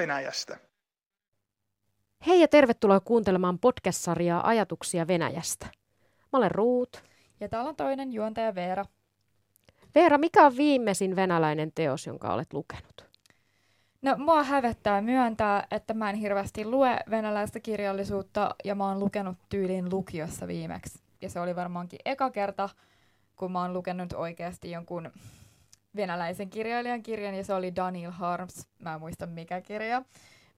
Venäjästä. Hei ja tervetuloa kuuntelemaan podcast-sarjaa Ajatuksia Venäjästä. Mä olen Ruut. Ja täällä on toinen juontaja Veera. Veera, mikä on viimeisin venäläinen teos, jonka olet lukenut? No, mua hävettää myöntää, että mä en hirveästi lue venäläistä kirjallisuutta ja mä oon lukenut tyylin lukiossa viimeksi. Ja se oli varmaankin eka kerta, kun mä oon lukenut oikeasti jonkun venäläisen kirjailijan kirjan ja se oli Daniel Harms. Mä en muista mikä kirja,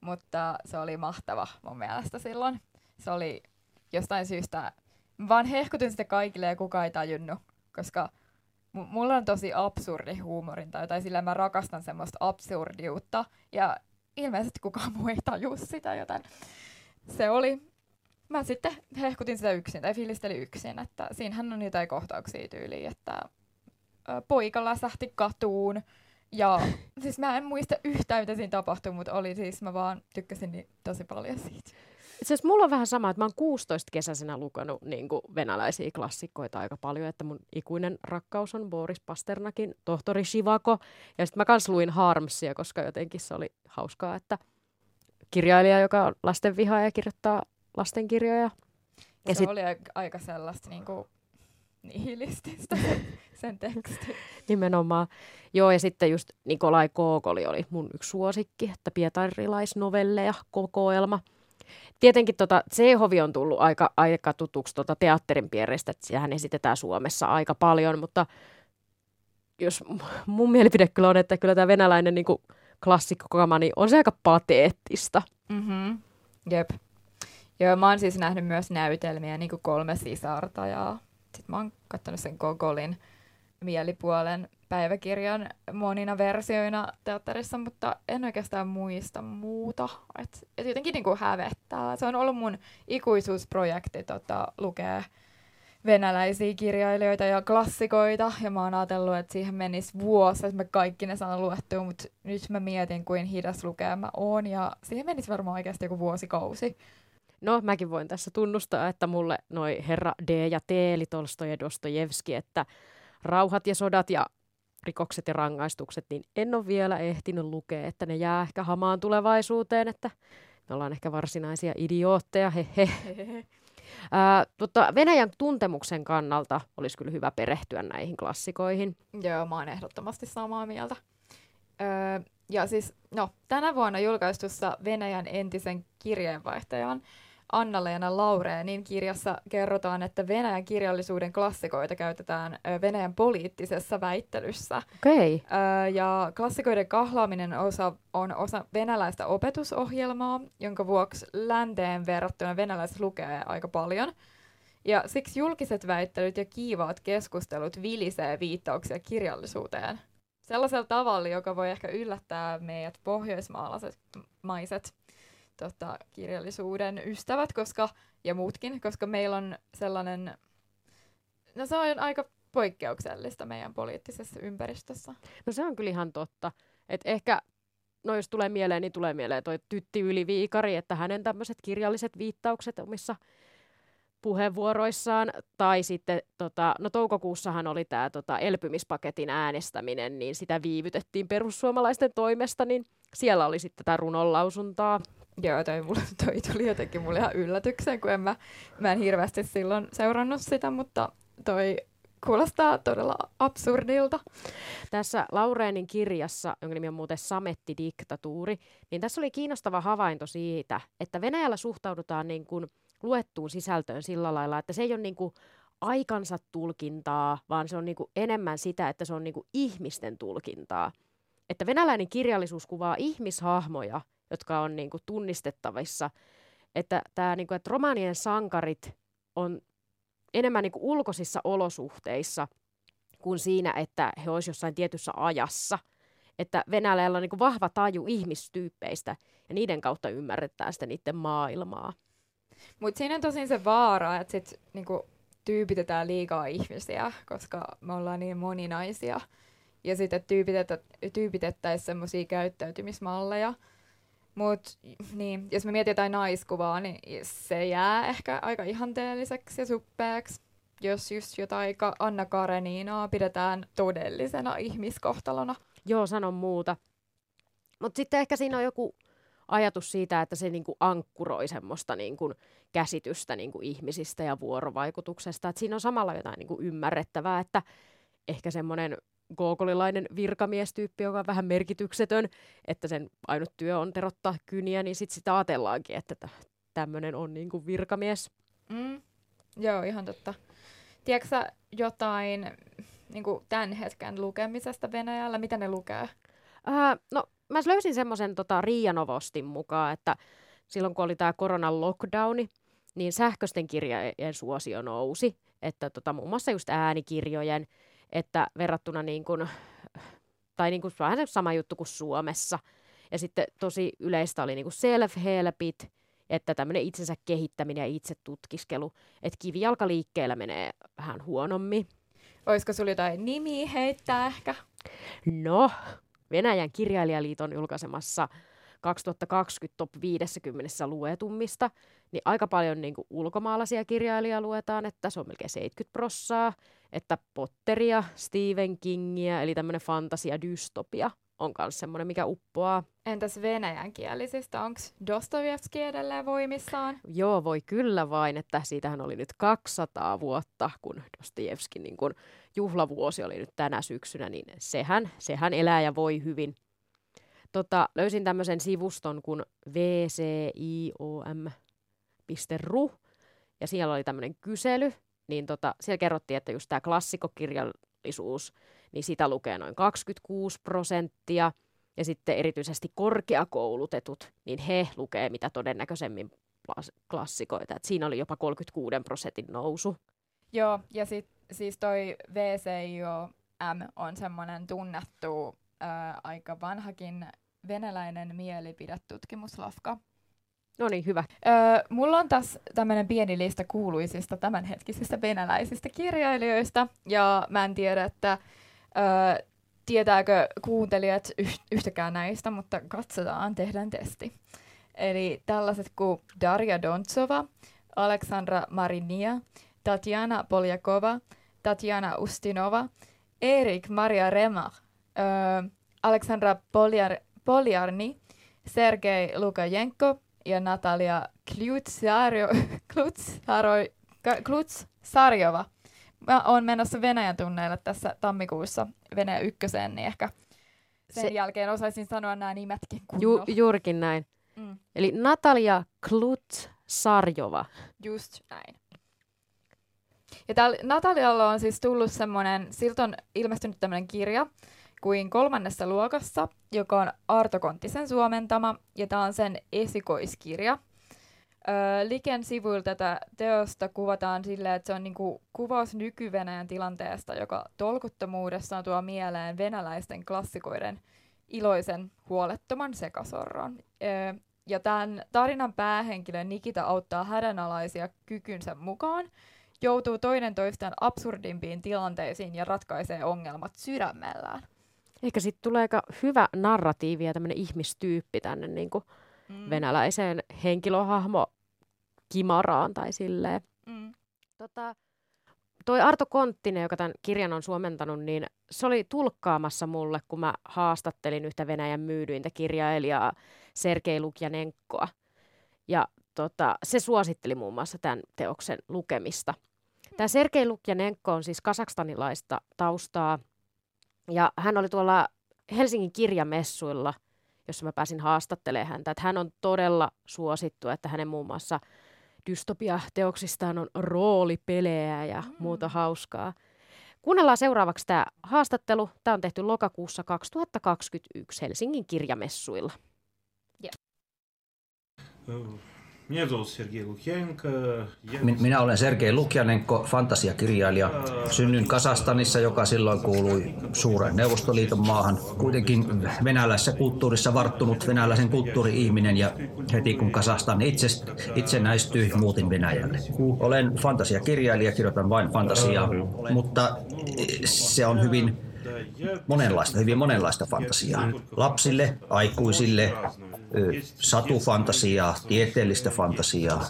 mutta se oli mahtava mun mielestä silloin. Se oli jostain syystä, vaan hehkutin sitä kaikille ja kukaan ei tajunnut, koska m- mulla on tosi absurdi huumorinta, tai sillä mä rakastan semmoista absurdiutta ja ilmeisesti kukaan muu ei taju sitä, joten se oli, mä sitten hehkutin sitä yksin tai fiilistelin yksin, että siinähän on jotain kohtauksia tyyliin, että poika läsähti katuun. Ja siis mä en muista yhtään, mitä siinä tapahtui, mutta oli siis, mä vaan tykkäsin niin tosi paljon siitä. Itse asiassa mulla on vähän sama, että mä oon 16 kesäisenä lukenut niin kuin venäläisiä klassikoita aika paljon, että mun ikuinen rakkaus on Boris Pasternakin Tohtori Shivako. Ja sitten mä kans luin Harmsia, koska jotenkin se oli hauskaa, että kirjailija, joka on lasten ja kirjoittaa lastenkirjoja. Ja se sit... oli aika sellaista niin kuin nihilististä sen teksti. Nimenomaan. Joo, ja sitten just Nikolai Kookoli oli mun yksi suosikki, että pietarilaisnovelleja kokoelma. Tietenkin tota, Tsehovi on tullut aika, aika tutuksi tota teatterin pierestä, että sehän esitetään Suomessa aika paljon, mutta jos mun mielipide kyllä on, että kyllä tämä venäläinen niin klassikkokama, niin on se aika pateettista. Mm-hmm. Jep. Joo, mä oon siis nähnyt myös näytelmiä, niin kuin kolme sisarta ja sitten mä oon katsonut sen Gogolin mielipuolen päiväkirjan monina versioina teatterissa, mutta en oikeastaan muista muuta. Et, et jotenkin niinku hävettää. Se on ollut mun ikuisuusprojekti tota, lukea venäläisiä kirjailijoita ja klassikoita, ja mä oon ajatellut, että siihen menisi vuosi, että mä kaikki ne saan luettua, mutta nyt mä mietin, kuin hidas lukea mä oon, ja siihen menisi varmaan oikeasti joku vuosikausi. No, mäkin voin tässä tunnustaa, että mulle noi herra D ja T, eli Tolstoi ja Dostojevski, että rauhat ja sodat ja rikokset ja rangaistukset, niin en ole vielä ehtinyt lukea, että ne jää ehkä hamaan tulevaisuuteen, että me ollaan ehkä varsinaisia idiootteja, hehe. Ää, mutta Venäjän tuntemuksen kannalta olisi kyllä hyvä perehtyä näihin klassikoihin. Joo, mä oon ehdottomasti samaa mieltä. Öö, ja siis, no, tänä vuonna julkaistussa Venäjän entisen kirjeenvaihtajan Anna-Leena Laureenin kirjassa kerrotaan, että Venäjän kirjallisuuden klassikoita käytetään Venäjän poliittisessa väittelyssä. Okay. Ja klassikoiden kahlaaminen osa, on osa venäläistä opetusohjelmaa, jonka vuoksi länteen verrattuna venäläiset lukee aika paljon. Ja siksi julkiset väittelyt ja kiivaat keskustelut vilisee viittauksia kirjallisuuteen. Sellaisella tavalla, joka voi ehkä yllättää meidät pohjoismaalaiset maiset tota, kirjallisuuden ystävät koska, ja muutkin, koska meillä on sellainen, no se on aika poikkeuksellista meidän poliittisessa ympäristössä. No se on kyllä ihan totta. että ehkä, no jos tulee mieleen, niin tulee mieleen toi Tytti Yliviikari, että hänen tämmöiset kirjalliset viittaukset omissa puheenvuoroissaan, tai sitten tota, no toukokuussahan oli tämä tota, elpymispaketin äänestäminen, niin sitä viivytettiin perussuomalaisten toimesta, niin siellä oli sitten tätä runonlausuntaa Joo, toi, mulle, toi tuli jotenkin mulle ihan yllätykseen, kun en mä, mä en hirveästi silloin seurannut sitä, mutta toi kuulostaa todella absurdilta. Tässä Laureenin kirjassa, jonka nimi on muuten Sametti-diktatuuri, niin tässä oli kiinnostava havainto siitä, että Venäjällä suhtaudutaan niin kuin luettuun sisältöön sillä lailla, että se ei ole niin kuin aikansa tulkintaa, vaan se on niin kuin enemmän sitä, että se on niin kuin ihmisten tulkintaa. Että venäläinen kirjallisuus kuvaa ihmishahmoja, jotka on niin kuin tunnistettavissa. Että, tämä, niin kuin, että romaanien sankarit on enemmän niin kuin ulkoisissa olosuhteissa kuin siinä, että he olisivat jossain tietyssä ajassa. Että Venäjällä on niin kuin vahva taju ihmistyyppeistä ja niiden kautta ymmärretään sitä niiden maailmaa. Mutta siinä on tosin se vaara, että sit niinku tyypitetään liikaa ihmisiä, koska me ollaan niin moninaisia. Ja sitten tyypitettäisiin semmoisia käyttäytymismalleja, mutta niin, jos me mietitään naiskuvaa, niin se jää ehkä aika ihanteelliseksi ja suppeaksi. Jos just jotain Anna Kareninaa pidetään todellisena ihmiskohtalona. Joo, sanon muuta. Mutta sitten ehkä siinä on joku ajatus siitä, että se niin kuin ankkuroi semmoista niin kuin käsitystä niin kuin ihmisistä ja vuorovaikutuksesta. Et siinä on samalla jotain niin kuin ymmärrettävää, että ehkä semmoinen googolilainen virkamiestyyppi, joka on vähän merkityksetön, että sen ainut työ on terottaa kyniä, niin sitten sitä ajatellaankin, että tämmöinen on niin kuin virkamies. Mm. Joo, ihan totta. Tiedätkö jotain niin kuin tämän hetken lukemisesta Venäjällä? Mitä ne lukee? Äh, no, mä löysin semmoisen tota, Riia Novostin mukaan, että silloin kun oli tämä koronan lockdowni, niin sähköisten kirjojen suosio nousi. Että tota, muun muassa just äänikirjojen, että verrattuna niin kuin, tai niin kuin vähän sama juttu kuin Suomessa. Ja sitten tosi yleistä oli niin kuin self-helpit, että tämmöinen itsensä kehittäminen ja itse tutkiskelu, että kivijalkaliikkeellä menee vähän huonommin. Olisiko sulla jotain nimiä heittää ehkä? No, Venäjän kirjailijaliiton julkaisemassa 2020 top 50 luetummista, niin aika paljon niin kuin ulkomaalaisia kirjailijoita luetaan, että se on melkein 70 prossaa, että Potteria, Stephen Kingia, eli tämmöinen fantasia dystopia on myös semmoinen, mikä uppoaa. Entäs venäjän kielisistä? Onko Dostojevski edelleen voimissaan? Joo, voi kyllä vain, että siitähän oli nyt 200 vuotta, kun Dostojevskin niin kun juhlavuosi oli nyt tänä syksynä, niin sehän, sehän elää ja voi hyvin. Tota, löysin tämmöisen sivuston kuin vciom.ru, ja siellä oli tämmöinen kysely, niin tota, siellä kerrottiin, että just tämä klassikokirjallisuus, niin sitä lukee noin 26 prosenttia, ja sitten erityisesti korkeakoulutetut, niin he lukee mitä todennäköisemmin klassikoita. Et siinä oli jopa 36 prosentin nousu. Joo, ja sit, siis toi VCIOM on semmoinen tunnettu ää, aika vanhakin venäläinen mielipidetutkimuslafka. No niin, hyvä. Öö, mulla on tässä tämmöinen pieni lista kuuluisista tämänhetkisistä venäläisistä kirjailijoista, ja mä en tiedä, että öö, tietääkö kuuntelijat yhtäkään näistä, mutta katsotaan, tehdään testi. Eli tällaiset kuin Darja Dontsova, Aleksandra Marinia, Tatjana Poljakova, Tatjana Ustinova, Erik Maria Rema, öö, Aleksandra Poljar, Poljarni, Sergei Lukajenko ja Natalia Klutsarjova. Mä oon menossa Venäjän tunneille tässä tammikuussa Venäjä ykköseen, niin ehkä sen Se... jälkeen osaisin sanoa nämä nimetkin kunnolla. Ju- juurikin näin. Mm. Eli Natalia Klutsarjova. Just näin. Ja täällä Natalialla on siis tullut semmoinen, siltä on ilmestynyt tämmöinen kirja kuin kolmannessa luokassa, joka on Arto Konttisen suomentama, ja tämä on sen esikoiskirja. Öö, Liken sivuilta tätä teosta kuvataan silleen, että se on niinku kuvaus nyky tilanteesta, joka tolkuttomuudessaan tuo mieleen venäläisten klassikoiden iloisen huolettoman sekasorron. Öö, ja tämän tarinan päähenkilö Nikita auttaa hädänalaisia kykynsä mukaan, joutuu toinen toistaan absurdimpiin tilanteisiin ja ratkaisee ongelmat sydämellään. Ehkä sitten tulee aika hyvä narratiivi ja tämmöinen ihmistyyppi tänne niin kuin mm. venäläiseen henkilöhahmo kimaraan tai silleen. Mm. Tota, toi Arto Konttinen, joka tämän kirjan on suomentanut, niin se oli tulkkaamassa mulle, kun mä haastattelin yhtä Venäjän myydyintä kirjailijaa Sergei Lukjanenkoa. Ja tota, se suositteli muun muassa tämän teoksen lukemista. Tämä Sergei Lukjanenko on siis kasakstanilaista taustaa, ja hän oli tuolla Helsingin kirjamessuilla, jossa mä pääsin haastattelemaan häntä. Että hän on todella suosittu, että hänen muun muassa dystopia-teoksistaan on roolipelejä ja mm. muuta hauskaa. Kuunnellaan seuraavaksi tämä haastattelu. Tämä on tehty lokakuussa 2021 Helsingin kirjamessuilla. Yeah. Minä Sergei Lukjanenko. Minä olen Sergei Lukjanenko, fantasiakirjailija. Synnyin Kasastanissa, joka silloin kuului suuren Neuvostoliiton maahan. Kuitenkin venäläisessä kulttuurissa varttunut venäläisen kulttuuri-ihminen ja heti kun Kasastan itse, itsenäistyi, muutin Venäjälle. Olen fantasiakirjailija, kirjoitan vain fantasiaa, mutta se on hyvin monenlaista, hyvin monenlaista fantasiaa. Lapsille, aikuisille, satufantasiaa, tieteellistä fantasiaa.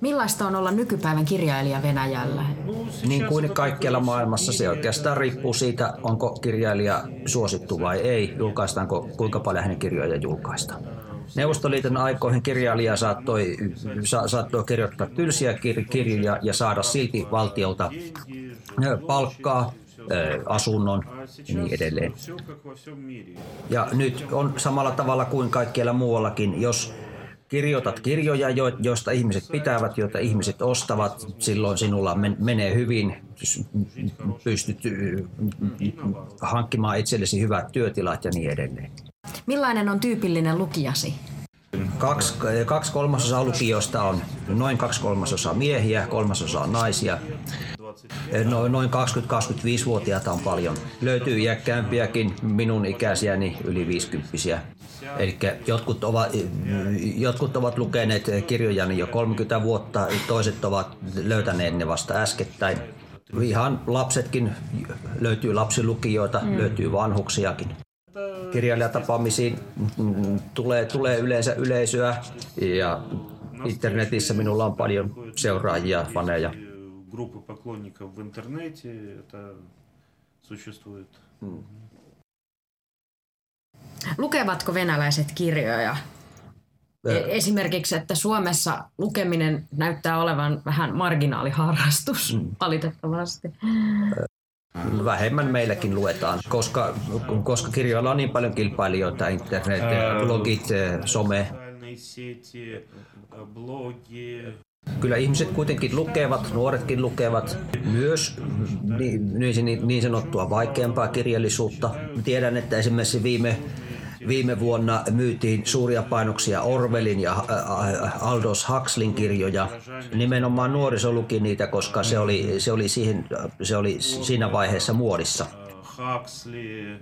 Millaista on olla nykypäivän kirjailija Venäjällä? Niin kuin kaikkialla maailmassa se oikeastaan riippuu siitä, onko kirjailija suosittu vai ei, julkaistaanko kuinka paljon hänen kirjoja julkaistaan. Neuvostoliiton aikoihin kirjailija saattoi, sa, saattoi kirjoittaa tylsiä kir- kirjoja ja saada silti valtiolta palkkaa, asunnon ja niin edelleen. Ja nyt on samalla tavalla kuin kaikkialla muuallakin, jos kirjoitat kirjoja, joista ihmiset pitävät, joita ihmiset ostavat, silloin sinulla menee hyvin, pystyt hankkimaan itsellesi hyvät työtilat ja niin edelleen. Millainen on tyypillinen lukijasi? Kaksi, kaksi kolmasosaa lukijoista on noin kaksi kolmasosaa miehiä, kolmasosaa naisia. No, noin 20-25-vuotiaita on paljon. Löytyy iäkkäämpiäkin, minun ikäisiäni yli 50 Eli jotkut ovat, jotkut ovat lukeneet kirjojani jo 30 vuotta, toiset ovat löytäneet ne vasta äskettäin. Ihan lapsetkin, löytyy lapsilukijoita, mm. löytyy vanhuksiakin kirjailijatapaamisiin tulee, tulee yleensä yleisöä ja internetissä minulla on paljon seuraajia, faneja. Lukevatko venäläiset kirjoja? E- esimerkiksi, että Suomessa lukeminen näyttää olevan vähän marginaaliharrastus, mm. valitettavasti. Vähemmän meilläkin luetaan, koska, koska kirjoilla on niin paljon kilpailijoita, internet, blogit, some. Kyllä ihmiset kuitenkin lukevat, nuoretkin lukevat myös niin, niin, niin sanottua vaikeampaa kirjallisuutta. Tiedän, että esimerkiksi viime Viime vuonna myytiin suuria painoksia Orwellin ja äh, äh, Aldous Huxleyn kirjoja. Nimenomaan nuoriso luki niitä, koska se oli, se oli, siihen, se oli siinä vaiheessa muodissa. Huxley,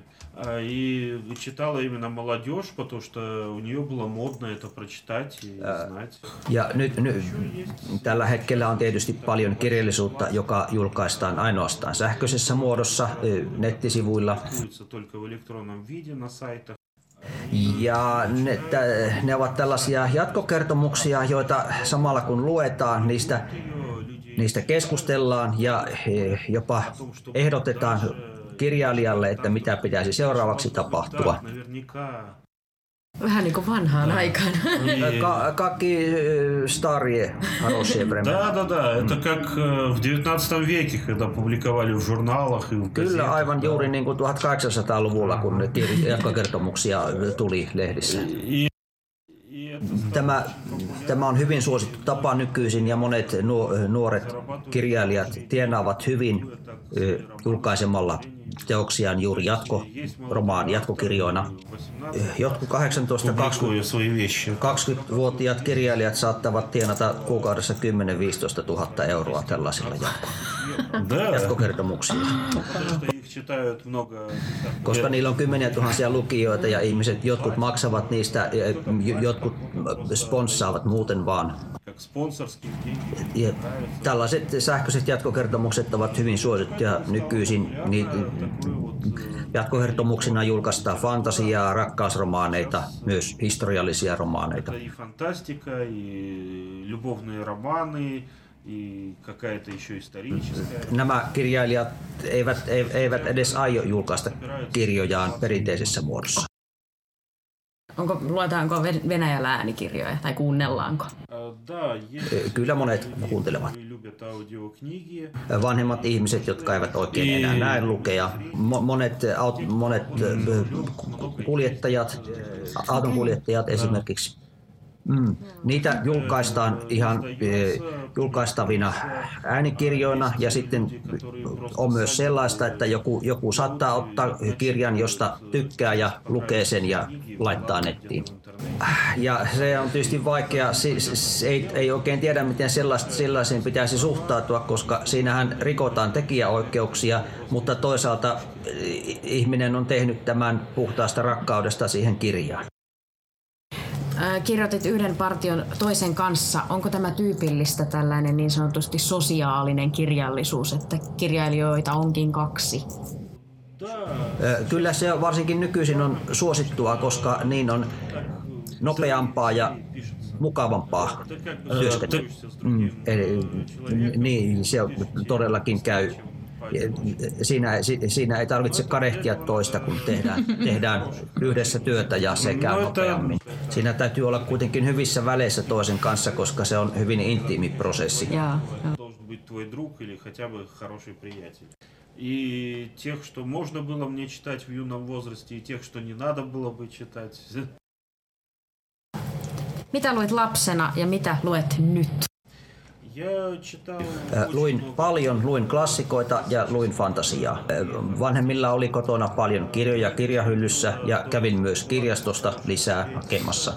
и читала именно молодежь, потому что у нее было модно это прочитать и знать. Ja nyt, nyt tällä hetkellä on tietysti paljon kirjallisuutta, joka julkaistaan ainoastaan sähköisessä muodossa nettisivuilla. Ja ne, ne ovat tällaisia jatkokertomuksia, joita samalla kun luetaan, niistä, niistä keskustellaan ja jopa ehdotetaan kirjailijalle, että mitä pitäisi seuraavaksi tapahtua. Vähän niin kuin vanhaan aikaan. Ka- какие старые хорошие времена. Да, да, да. Это как в 19 веке, когда публиковали в журналах и в Kyllä, aivan juuri niin kuin 1800-luvulla, kun jatkokertomuksia tuli lehdissä. Tämä, tämä on hyvin suosittu tapa nykyisin ja monet nuoret kirjailijat tienaavat hyvin julkaisemalla teoksiaan juuri jatko, romaan jatkokirjoina. Jotkut 18-20-vuotiaat kirjailijat saattavat tienata kuukaudessa 10-15 000 euroa tällaisilla jatko- jatkokertomuksilla. Koska niillä on kymmeniä tuhansia lukijoita ja ihmiset, jotkut maksavat niistä, jotkut sponssaavat muuten vaan. Ja tällaiset sähköiset jatkokertomukset ovat hyvin suosittuja nykyisin. Niin jatkokertomuksina julkaistaan fantasiaa, rakkausromaaneita, myös historiallisia romaaneita. Nämä kirjailijat eivät, eivät edes aio julkaista kirjojaan perinteisessä muodossa. Onko, luetaanko Venäjällä äänikirjoja tai kuunnellaanko? Kyllä monet kuuntelevat. Vanhemmat ihmiset, jotka eivät oikein enää näe lukea. Monet, monet kuljettajat, autonkuljettajat esimerkiksi Mm. Niitä julkaistaan ihan e, julkaistavina äänikirjoina ja sitten on myös sellaista, että joku, joku saattaa ottaa kirjan, josta tykkää ja lukee sen ja laittaa nettiin. Ja se on tietysti vaikea, siis ei, ei oikein tiedä miten sellaiseen pitäisi suhtautua, koska siinähän rikotaan tekijäoikeuksia, mutta toisaalta ihminen on tehnyt tämän puhtaasta rakkaudesta siihen kirjaan kirjoitit yhden partion toisen kanssa. Onko tämä tyypillistä tällainen niin sanotusti sosiaalinen kirjallisuus, että kirjailijoita onkin kaksi? Kyllä se varsinkin nykyisin on suosittua, koska niin on nopeampaa ja mukavampaa työskentelyä. Mm, eli, niin, se todellakin käy siinä, siinä ei tarvitse kadehtia toista, kun tehdään, tehdään yhdessä työtä ja sekä no, nopeammin. Siinä täytyy olla kuitenkin hyvissä väleissä toisen kanssa, koska se on hyvin intiimi prosessi. Ja, И тех, что можно было мне читать в юном возрасте, и тех, что не надо было бы читать. Mitä luit lapsena ja mitä luet nyt? Luin paljon, luin klassikoita ja luin fantasiaa. Vanhemmilla oli kotona paljon kirjoja kirjahyllyssä ja kävin myös kirjastosta lisää hakemassa.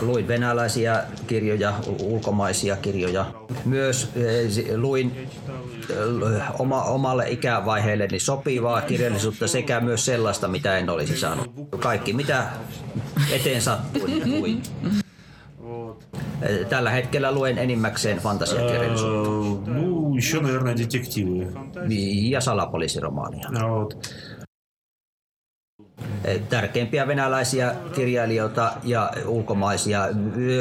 Luin venäläisiä kirjoja, ulkomaisia kirjoja. Myös luin oma, omalle ikävaiheelleni sopivaa kirjallisuutta sekä myös sellaista, mitä en olisi saanut. Kaikki mitä eteen sattui, niin luin. Tällä hetkellä luen enimmäkseen fantasiakirjallisuutta. Ну, еще, наверное, детективы. Ja salapoliisiromaania. Tärkeimpiä venäläisiä kirjailijoita ja ulkomaisia,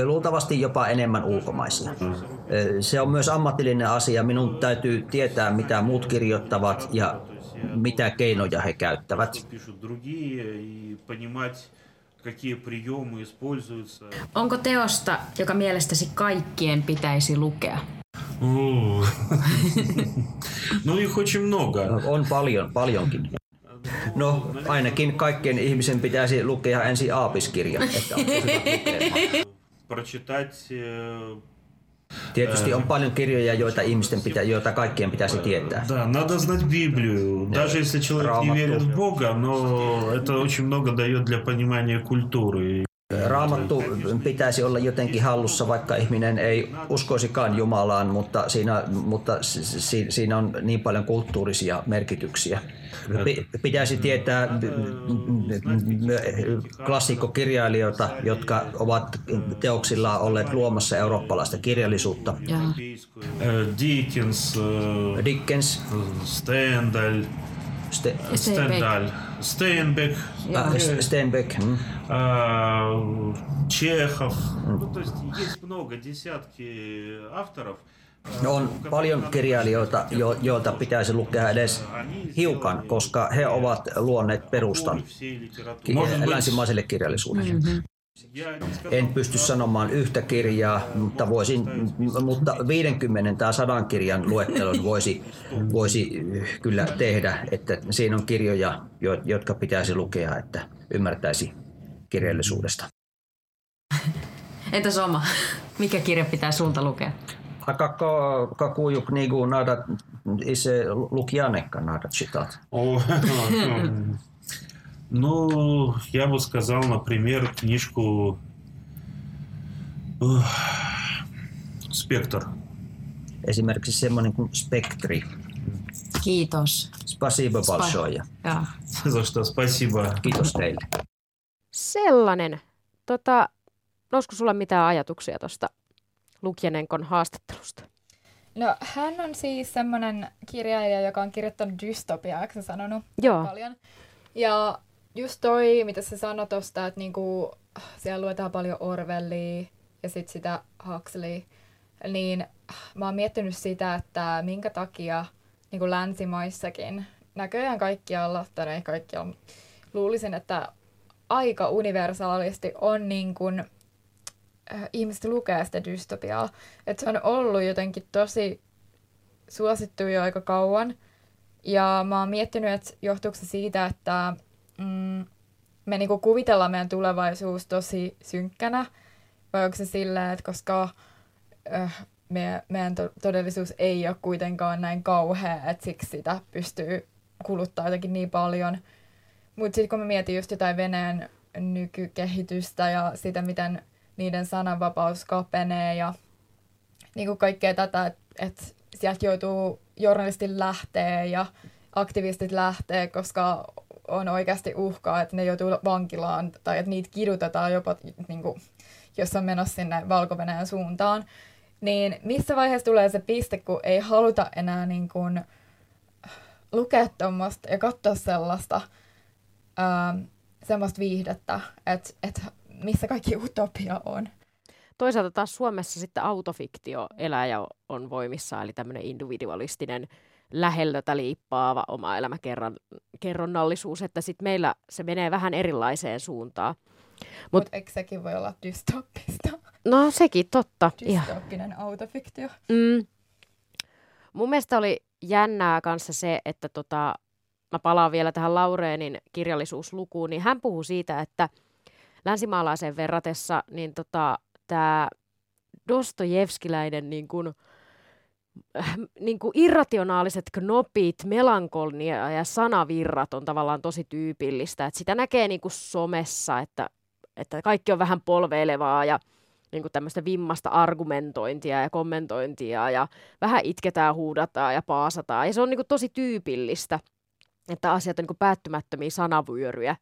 luultavasti jopa enemmän ulkomaisia. Se on myös ammatillinen asia. Minun täytyy tietää, mitä muut kirjoittavat ja mitä keinoja he käyttävät какие приемы используются. Onko teosta, joka mielestäsi kaikkien pitäisi lukea? no их очень много. No, on paljon, paljonkin. No, ainakin kaikkien ihmisen pitäisi lukea ensin aapiskirja, että on Прочитать Tietysti on paljon kirjoja, joita ihmisten pitää, joita kaikkien pitäisi tietää. Да, надо знать Библию. Даже если человек не верит в Бога, но это очень много дает для понимания культуры. Raamattu pitäisi olla jotenkin hallussa, vaikka ihminen ei uskoisikaan Jumalaan, mutta siinä, mutta siinä on niin paljon kulttuurisia merkityksiä. Pitäisi tietää klassikkokirjailijoita, jotka ovat teoksillaan olleet luomassa eurooppalaista kirjallisuutta. Dickens, Dickens Stendhal, Ste- Stendhal, Steinbeck, ja. Steinbeck, mm. Чехов. Mm. Ну, то есть есть много, десятки авторов, on paljon kirjailijoita, jo, joilta pitäisi lukea edes hiukan, koska he ovat luonneet perustan länsimaiselle kirjallisuudelle. Mm-hmm. En pysty sanomaan yhtä kirjaa, mutta, voisin, mutta 50 tai 100 kirjan luettelon voisi, voisi kyllä tehdä, että siinä on kirjoja, jotka pitäisi lukea, että ymmärtäisi kirjallisuudesta. Entäs oma? Mikä kirja pitää sulta lukea? А как, какую книгу надо, если Лукьяненко надо читать? Ну, я бы сказал, например, книжку «Спектр». Esimerkiksi semmoinen kuin Spektri. Kiitos. Spasiba большое. За что спасибо. Kiitos teille. Sellainen. Tota, nousko sulla mitään ajatuksia tuosta Lukjanenkon haastattelusta? No hän on siis semmoinen kirjailija, joka on kirjoittanut dystopiaa, eikö sanonut Joo. paljon? Ja just toi, mitä se sanoi tuosta, että niinku, siellä luetaan paljon Orwellia ja sitten sitä Huxley, niin mä oon miettinyt sitä, että minkä takia niin kuin länsimaissakin, näköjään kaikkialla, tai ei kaikkialla, luulisin, että aika universaalisti on niin kuin äh, ihmiset lukee sitä dystopiaa. Että se on ollut jotenkin tosi suosittu jo aika kauan. Ja mä oon miettinyt, että johtuuko se siitä, että mm, me niinku kuvitellaan meidän tulevaisuus tosi synkkänä, vai onko se silleen, että koska äh, meidän, meidän to- todellisuus ei ole kuitenkaan näin kauhea, että siksi sitä pystyy kuluttaa jotenkin niin paljon. Mutta sitten kun mä mietin just jotain Venäjän nykykehitystä ja sitä, miten niiden sananvapaus kapenee ja niin kuin kaikkea tätä, että et sieltä joutuu journalistin lähtee ja aktivistit lähtee, koska on oikeasti uhkaa, että ne joutuu vankilaan tai että niitä kidutetaan jopa, niin kuin, jos on menossa sinne valko suuntaan. Niin missä vaiheessa tulee se piste, kun ei haluta enää niin kuin, lukea tuommoista ja katsoa sellaista, ää, semmoista viihdettä, että, että missä kaikki utopia on. toisaalta taas Suomessa sitten autofiktio elää ja on voimissa, eli tämmöinen individualistinen lähellötä liippaava oma elämäkerronnallisuus, että sitten meillä se menee vähän erilaiseen suuntaan. Mutta Mut, eikö sekin voi olla dystoppista? No sekin totta. Dystoppinen ja. autofiktio. Mm. Mun mielestä oli jännää kanssa se, että tota, mä palaan vielä tähän Laureenin kirjallisuuslukuun, niin hän puhuu siitä, että länsimaalaiseen verratessa niin tota, tämä Dostojevskiläinen niin kun, äh, niin kuin irrationaaliset knopit, melankolia ja sanavirrat on tavallaan tosi tyypillistä. Et sitä näkee niin kuin somessa, että, että kaikki on vähän polveilevaa ja niin kuin tämmöistä vimmasta argumentointia ja kommentointia ja vähän itketään, huudataan ja paasataan. Ja se on niin kuin tosi tyypillistä, että asiat on niin kuin päättymättömiä sanavyöryjä.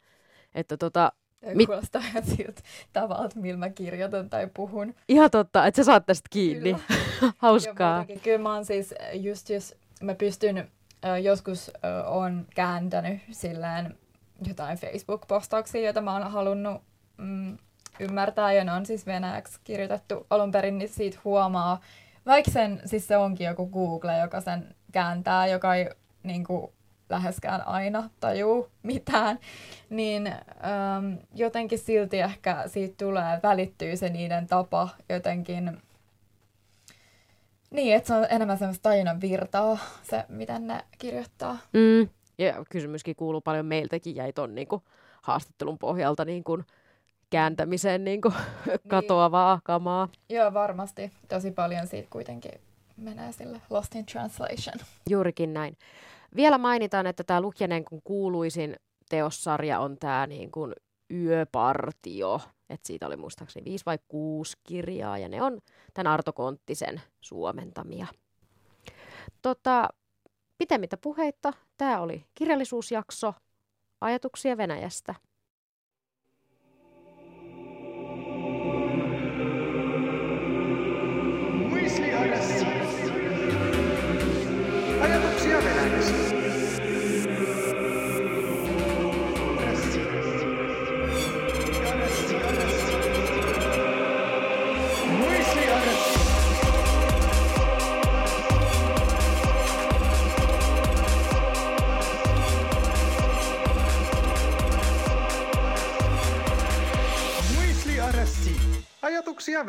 Että tota, Mit... Kuulostaa ihan siltä tavalta, millä mä kirjoitan tai puhun. Ihan totta, että sä saat tästä kiinni. Hauskaa. Ja kyllä mä oon siis, just jos mä pystyn, äh, joskus äh, on kääntänyt silleen jotain Facebook-postauksia, joita mä oon halunnut mm, ymmärtää, ja ne on siis venäjäksi kirjoitettu alun perin, niin siitä huomaa, vaikka sen, siis se onkin joku Google, joka sen kääntää, joka ei niin kuin, läheskään aina tajuu mitään, niin äm, jotenkin silti ehkä siitä tulee, välittyy se niiden tapa jotenkin, niin, että se on enemmän semmoista tajunnan virtaa, se miten ne kirjoittaa. Mm. Ja kysymyskin kuuluu paljon meiltäkin, jäi ton niin kuin, haastattelun pohjalta niin kuin, kääntämiseen niin kuin, niin. katoavaa kamaa. Joo, varmasti. Tosi paljon siitä kuitenkin menee sille Lost in Translation. Juurikin näin. Vielä mainitaan, että tämä Lukjanen kun kuuluisin teossarja on tämä niin kuin Yöpartio. että siitä oli muistaakseni viisi vai kuusi kirjaa ja ne on tämän Arto Konttisen suomentamia. Tota, pitemmittä puheitta, tämä oli kirjallisuusjakso Ajatuksia Venäjästä.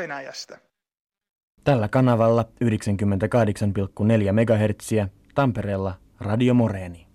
Venäjästä. Tällä kanavalla 98,4 MHz Tampereella Radio Moreeni.